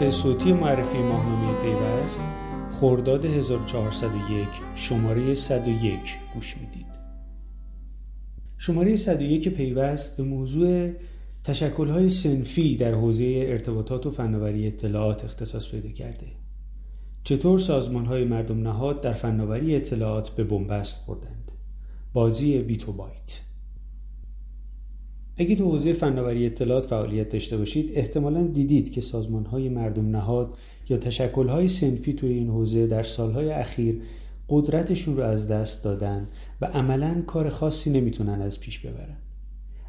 نسخه صوتی معرفی ماهنامه پیوست خرداد 1401 شماره 101 گوش می‌دید. شماره 101 پیوست به موضوع تشکلهای سنفی در حوزه ارتباطات و فناوری اطلاعات اختصاص پیدا کرده. چطور سازمان های مردم نهاد در فناوری اطلاعات به بنبست بردند؟ بازی بیت و بایت. اگه تو حوزه فناوری اطلاعات فعالیت داشته باشید احتمالا دیدید که سازمان های مردم نهاد یا تشکل های سنفی توی این حوزه در سالهای اخیر قدرتشون رو از دست دادن و عملا کار خاصی نمی‌تونن از پیش ببرن.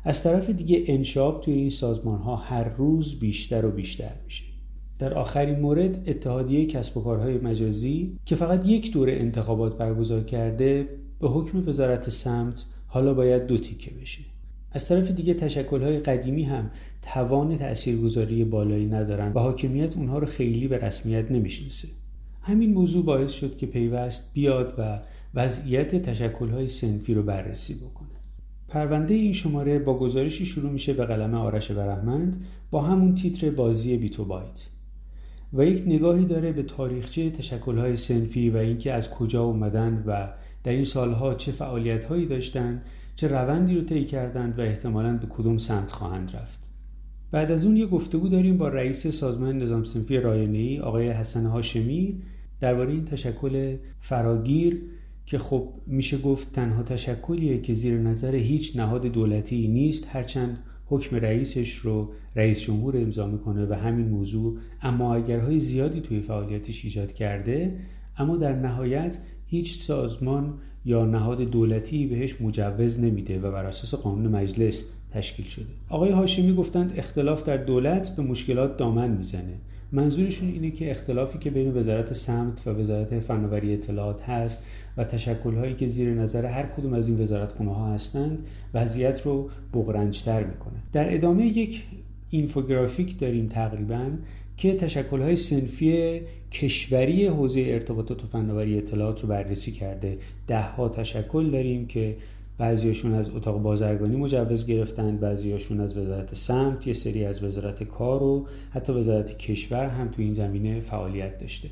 از طرف دیگه انشاب توی این سازمان ها هر روز بیشتر و بیشتر میشه. در آخرین مورد اتحادیه کسب و کارهای مجازی که فقط یک دوره انتخابات برگزار کرده به حکم وزارت سمت حالا باید دو تیکه بشه. از طرف دیگه تشکلهای قدیمی هم توان تاثیرگذاری بالایی ندارن و حاکمیت اونها رو خیلی به رسمیت نمی‌شناسه. همین موضوع باعث شد که پیوست بیاد و وضعیت تشکلهای سنفی رو بررسی بکنه. پرونده این شماره با گزارشی شروع میشه به قلم آرش برحمند با همون تیتر بازی بیتو بایت. و یک نگاهی داره به تاریخچه تشکلهای سنفی و اینکه از کجا اومدن و در این سالها چه فعالیتهایی داشتن چه روندی رو طی کردند و احتمالا به کدوم سمت خواهند رفت. بعد از اون یه گفتگو داریم با رئیس سازمان نظام سنفی رایانه‌ای آقای حسن هاشمی درباره این تشکل فراگیر که خب میشه گفت تنها تشکلیه که زیر نظر هیچ نهاد دولتی نیست هرچند حکم رئیسش رو رئیس جمهور امضا می‌کنه و همین موضوع اما اگرهای زیادی توی فعالیتش ایجاد کرده اما در نهایت هیچ سازمان یا نهاد دولتی بهش مجوز نمیده و بر اساس قانون مجلس تشکیل شده. آقای هاشمی گفتند اختلاف در دولت به مشکلات دامن می‌زنه. منظورشون اینه که اختلافی که بین وزارت سمت و وزارت فناوری اطلاعات هست و تشکلهایی که زیر نظر هر کدوم از این وزارت ها هستند وضعیت رو بغرنجتر می‌کنه. در ادامه یک اینفوگرافیک داریم تقریبا. که تشکلهای سنفی کشوری حوزه ارتباطات و فناوری اطلاعات رو بررسی کرده. ده ها تشکل داریم که بعضیاشون از اتاق بازرگانی مجوز گرفتند بعضیاشون از وزارت سمت یه سری از وزارت کار و حتی وزارت کشور هم تو این زمینه فعالیت داشته.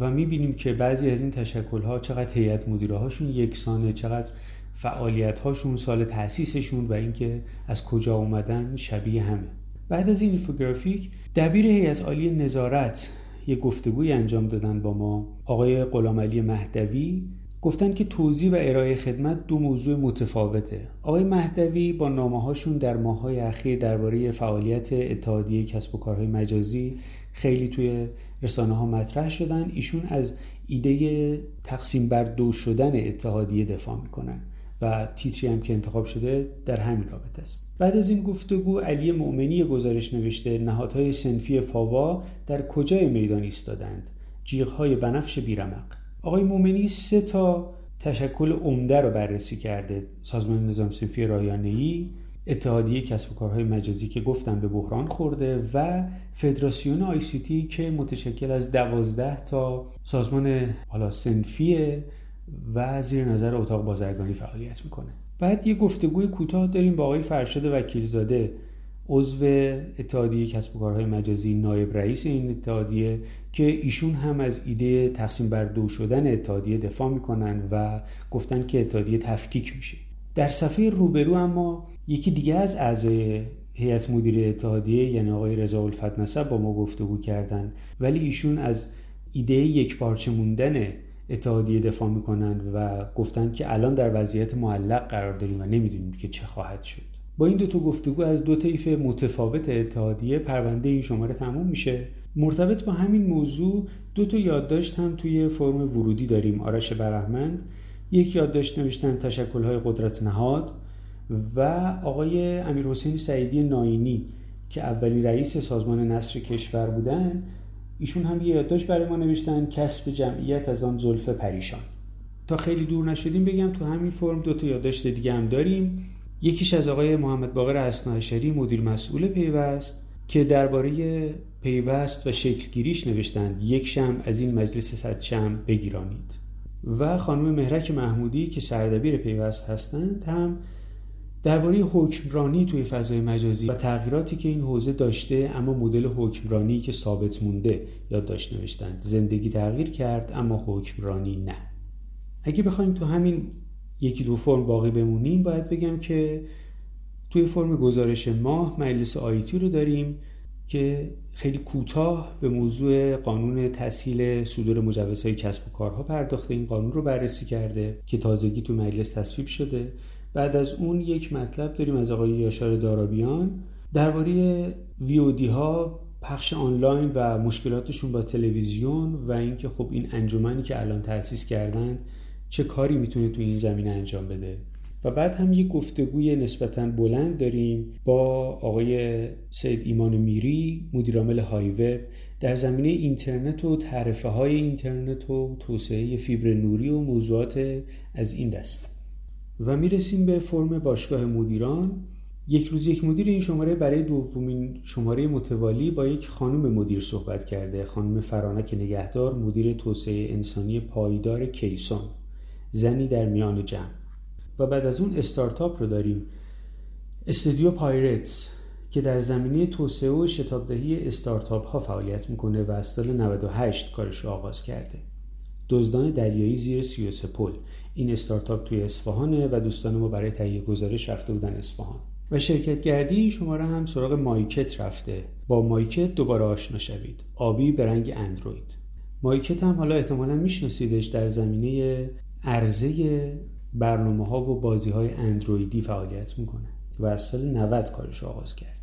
و می‌بینیم که بعضی از این تشکل ها چقدر هیئت مدیره هاشون یکسانه چقدر فعالیت هاشون سال تاسیسشون و اینکه از کجا اومدن شبیه همه. بعد از این اینفوگرافیک دبیر هیئت عالی نظارت یه گفتگوی انجام دادن با ما. آقای غلامعلی مهدوی گفتن که توضیح و ارائه خدمت دو موضوع متفاوته. آقای مهدوی با نامه هاشون در ماهای اخیر درباره فعالیت اتحادیه کسب و کارهای مجازی خیلی توی رسانه ها مطرح شدن. ایشون از ایده تقسیم بر دو شدن اتحادیه دفاع می‌کنن. و تیتری هم که انتخاب شده در همین رابطه است. بعد از این گفتگو علی مؤمنی گزارش نوشته نهادهای سنفی فاوا در کجای میدان ایستادند؟ جیغهای بنفش بیرمق. آقای مؤمنی سه تا تشکل عمده رو بررسی کرده. سازمان نظام سنفی رایانه‌ای اتحادیه کسب و کارهای مجازی که گفتم به بحران خورده و فدراسیون آی سی تی که متشکل از دوازده تا سازمان حالا سنفیه و زیر نظر اتاق بازرگانی فعالیت می‌کنه. بعد یه گفتگوی کوتاه داریم با آقای فرشاد وکیلزاده عضو اتحادیه کسب و کارهای مجازی نایب رئیس این اتحادیه که ایشون هم از ایده تقسیم بر دو شدن اتحادیه دفاع می‌کنن و گفتن که اتحادیه تفکیک میشه. در صفحه روبرو اما یکی دیگه از اعضای هیئت مدیره اتحادیه یعنی آقای رضا الفت نسب با ما گفتگو کردن. ولی ایشون از ایده یک پارچه موندن اتحادیه دفاع می‌کنن و گفتن که الان در وضعیت معلق قرار داریم و نمی‌دونیم که چه خواهد شد. با این دو تا گفتگو از دو طیف متفاوت اتحادیه پرونده این شماره تموم میشه. مرتبط با همین موضوع دو تا یادداشت هم توی فرم ورودی داریم. آرش برحمند یک یادداشت نوشتن تشکل‌های قدرت نهاد و آقای امیر حسین سعیدی ناینی که اولین رئیس سازمان نصر کشور بودن ایشون هم یه یادداشت برای ما نوشتن کسب جمعیت از آن زلف پریشان. تا خیلی دور نشدیم بگم تو همین فرم دو تا یادداشت دیگه هم داریم. یکیش از آقای محمد باقر اسناهشری مدیر مسئول پیوست که درباره پیوست و شکلگیریش نوشتند. یک شم از این مجلس صد شم بگیرانید. و خانم مهرک محمودی که سردبیر پیوست هستند هم درباره حکمرانی توی فضای مجازی و تغییراتی که این حوزه داشته اما مدل حکمرانی که ثابت مونده یادداشت نوشتند. زندگی تغییر کرد اما حکمرانی نه. اگه بخوایم تو همین یکی دو فرم باقی بمونیم باید بگم که توی فرم گزارش ماه مجلس آیتی رو داریم که خیلی کوتاه به موضوع قانون تسهیل صدور مجوزهای کسب و کارها پرداخته. این قانون رو بررسی کرده که تازگی تو مجلس تصویب شده. بعد از اون یک مطلب داریم از آقای یاشار دارابیان. درباره ویودی ها پخش آنلاین و مشکلاتشون با تلویزیون و اینکه خب این انجمنی که الان تأسیس کردن چه کاری می‌تونه تو این زمینه انجام بده. و بعد هم یک گفتگوی نسبتا بلند داریم با آقای سید ایمان میری مدیرعامل های وب در زمینه اینترنت و تعرفه های اینترنت و توسعه فیبر نوری و موضوعات از این دست. و می‌رسیم به فرم باشگاه مدیران. یک روز یک مدیر این شماره برای دومین شماره متوالی با یک خانم مدیر صحبت کرده. خانم فرانک نگهدار مدیر توسعه انسانی پایدار کیسون. زنی در میان جمع. و بعد از اون استارتاپ رو داریم. استودیو پایرتس که در زمینه توسعه و شتابدهی استارتاپ ها فعالیت می‌کنه و از سال 98 کارش رو آغاز کرده. دزدان دریایی زیر 33 پل این استارتاپ توی اصفهانه و دوستان ما برای تهیه گزارش رفته بودن اصفهان. و شرکت گردی شماره هم سراغ مایکت رفته. با مایکت دوباره آشنا شوید. آبی به رنگ اندروید. مایکت هم حالا احتمالا میشناسیدش در زمینه عرضه برنامه ها و بازی های اندرویدی فعالیت می‌کنه. و از سال 90 کارش آغاز کرد.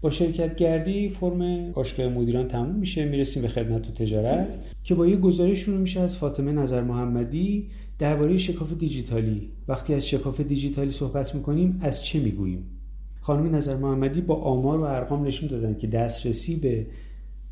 با شرکت گردی فرم باشگاه مدیران تموم میشه. می‌رسیم به خدمت و تجارت که با یه گزارش شروع میشه از فاطمه نظر محمدی درباره شکاف دیجیتالی. وقتی از شکاف دیجیتالی صحبت می‌کنیم از چه می‌گوییم؟ خانم نظر محمدی با آمار و ارقام نشون دادن که دسترسی به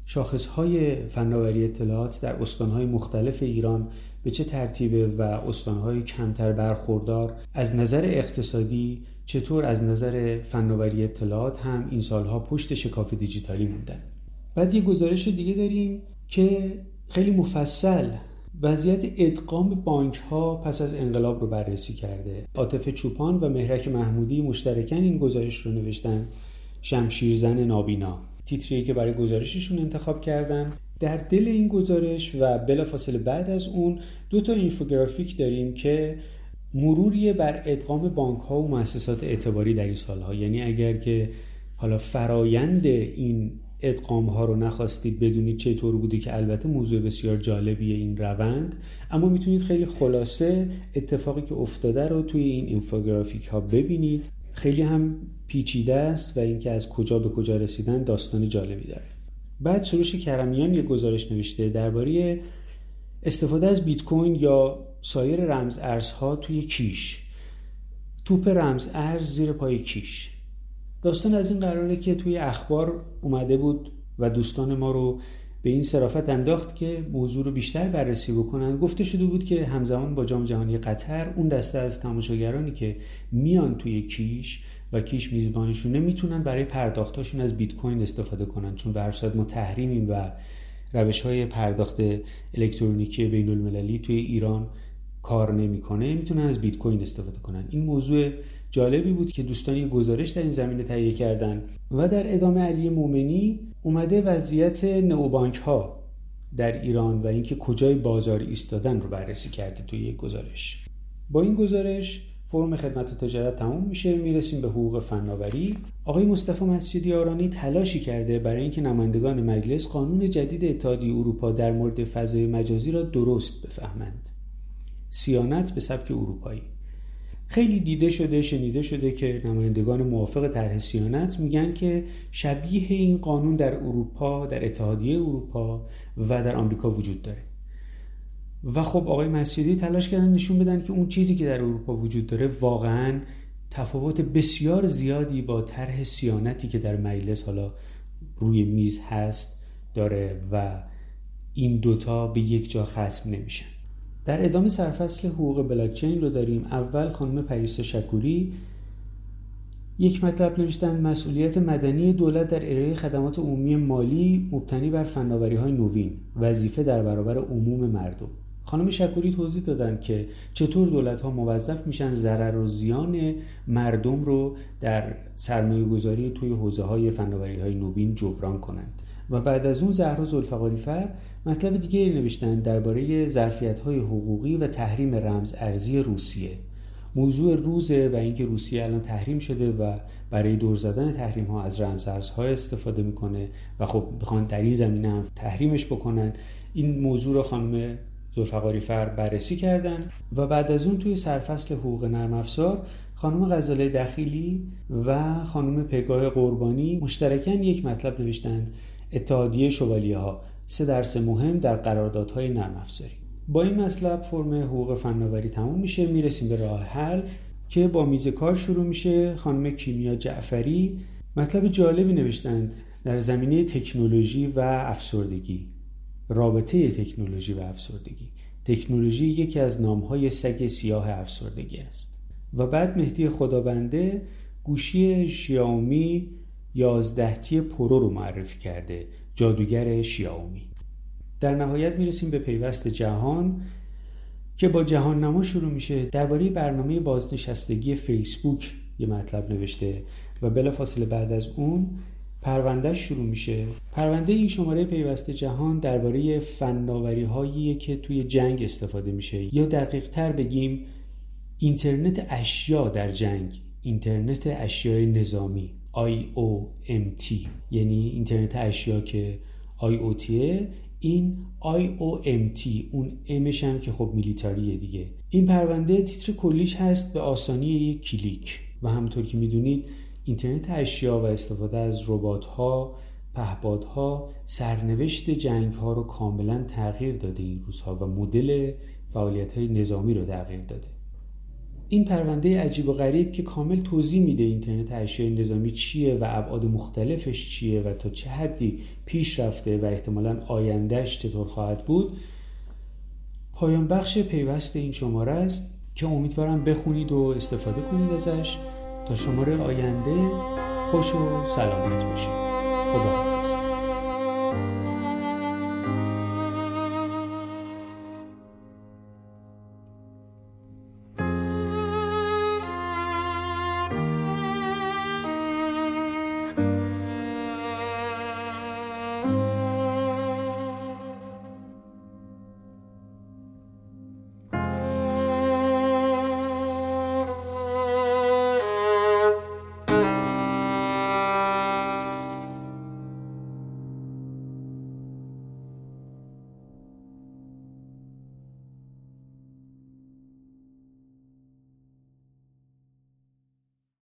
شاخصهای فناوری اطلاعات در استانهای مختلف ایران به چه ترتیبه و استانهای کمتر برخوردار از نظر اقتصادی چطور از نظر فناوری اطلاعات هم این سالها پشت شکاف دیجیتالی موندن؟ بعد یه گزارش دیگه داریم که خیلی مفصل وضعیت ادغام بانک ها پس از انقلاب رو بررسی کرده. عاطف چوپان و مهرک محمودی مشترکن این گزارش رو نوشتن. شمشیرزن نابینا. تیتری که برای گزارششون انتخاب کردن. در دل این گزارش و بلافاصله بعد از اون دو تا اینفوگرافیک داریم که مروری بر ادغام بانک ها و مؤسسات اعتباری در این سالها. یعنی اگر که حالا فرایند این ادغام ها رو نخواستید بدونید چطور بوده که البته موضوع بسیار جالبیه این روند اما می‌تونید خیلی خلاصه اتفاقی که افتاده رو توی این اینفوگرافیک ها ببینید. خیلی هم پیچیده است و اینکه از کجا به کجا رسیدن داستان جالبی داره. بعد سروش کرمیان یه گزارش نوشته درباره استفاده از بیت کوین یا سایر رمز ارزها توی کیش. توپ رمز ارز زیر پای کیش. داستان از این قراره که توی اخبار اومده بود و دوستان ما رو به این صرافت انداخت که موضوع رو بیشتر بررسی بکنن. گفته شده بود که همزمان با جام جهانی قطر اون دسته از تماشاگرانی که میان توی کیش و کیش میزبانشونه می‌تونن برای پرداختاشون از بیت کوین استفاده کنن چون به ما تحریمیم و روش های پرداخت الکترونیکی بین المللی توی ایران کار نمی‌کنه می‌تونن از بیت کوین استفاده کنن. این موضوع جالبی بود که دوستانی گزارش در این زمینه تهیه کردن و در ادامه علی مومنی اومده وضعیت نئوبانک ها در ایران و اینکه کجای بازار ایستادن رو بررسی کرده توی یک گزارش. با این گزارش فرم خدمت و تجارت تموم میشه. می‌رسیم به حقوق فناوری. آقای مصطفی مسجدی آرانی تلاشی کرده برای اینکه نمایندگان مجلس قانون جدید اتحادیه اروپا در مورد فضای مجازی را درست بفهمند. سیانت به سبک اروپایی. خیلی دیده شده شنیده شده که نمایندگان موافق طرح سیانت میگن که شبیه این قانون در اروپا در اتحادیه اروپا و در آمریکا وجود داره. و خب آقای مسجدی تلاش کردن نشون بدن که اون چیزی که در اروپا وجود داره واقعا تفاوت بسیار زیادی با طرح سیانتی که در مجلس حالا روی میز هست داره و این دوتا به یک جا ختم نمیشن. در ادامه سرفصل حقوق بلاکچین رو داریم. اول خانم پریسا شکوری. یک مطلب نوشتن مسئولیت مدنی دولت در ارائه خدمات عمومی مالی مبتنی بر فناوری های نوین. وظیفه در برابر عموم مردم. خانم شکوری توضیح دادن که چطور دولت ها موظف میشن ضرر و زیان مردم رو در سرمایه گذاری توی حوزه های فناوری های نوین جبران کنند. و بعد از اون زهرا زلفقاری فر مطلب دیگه نوشتن درباره ظرفیت های حقوقی و تحریم رمز ارزی روسیه. موضوع روزه و اینکه روسیه الان تحریم شده و برای دور زدن تحریم ها از رمزارزهای استفاده می‌کنه و خب می‌خوان در این زمینه هم تحریمش بکنن. این موضوع رو خانم زلفقاری فر بررسی کردن و بعد از اون توی سرفصل حقوق نرم افزار خانم غزاله دخیلی و خانم پگاه قربانی مشترکاً یک مطلب نوشتند. اتحادیه شوالیه ها سه درس مهم در قراردادهای نرم افزاری. با این مطلب فرم حقوق فناوری تموم میشه. می‌رسیم به راه حل که با میز کار شروع میشه. خانم کیمیا جعفری مطلب جالبی نوشتند در زمینه تکنولوژی و افسردگی. رابطه تکنولوژی و افسردگی. تکنولوژی یکی از نامهای سگ سیاه افسردگی است. و بعد مهدی خدابنده گوشی شیائومی یازدهتی پرو رو معرفی کرده جادوگر شیائومی در نهایت می‌رسیم به پیوست جهان که با جهان نما شروع میشه. درباره برنامه بازنشستگی فیسبوک یه مطلب نوشته و بلافاصله بعد از اون پرونده شروع میشه. پرونده این شماره پیوسته جهان درباره فناوری هایی که توی جنگ استفاده میشه. یا دقیق تر بگیم اینترنت اشیا در جنگ اینترنت اشیای نظامی. IOMT یعنی اینترنت اشیا که IoT این IOMT اون امش هم که خب میلیتاریه دیگه. این پرونده تیتر کلیش هست به آسانی یک کلیک. و همونطور که می‌دونید اینترنت اشیا و استفاده از ربات ها پهپادها سرنوشت جنگ ها رو کاملا تغییر داده این روزها و مدل فعالیت های نظامی رو تغییر داده. این پرونده عجیب و غریب که کامل توضیح میده اینترنت اشیاء نظامی چیه و ابعاد مختلفش چیه و تا چه حدی پیش رفته و احتمالا آیندهش چطور خواهد بود. پایان بخش پیوست این شماره است که امیدوارم بخونید و استفاده کنید ازش. تا شماره آینده خوش و سلامت باشید. خدا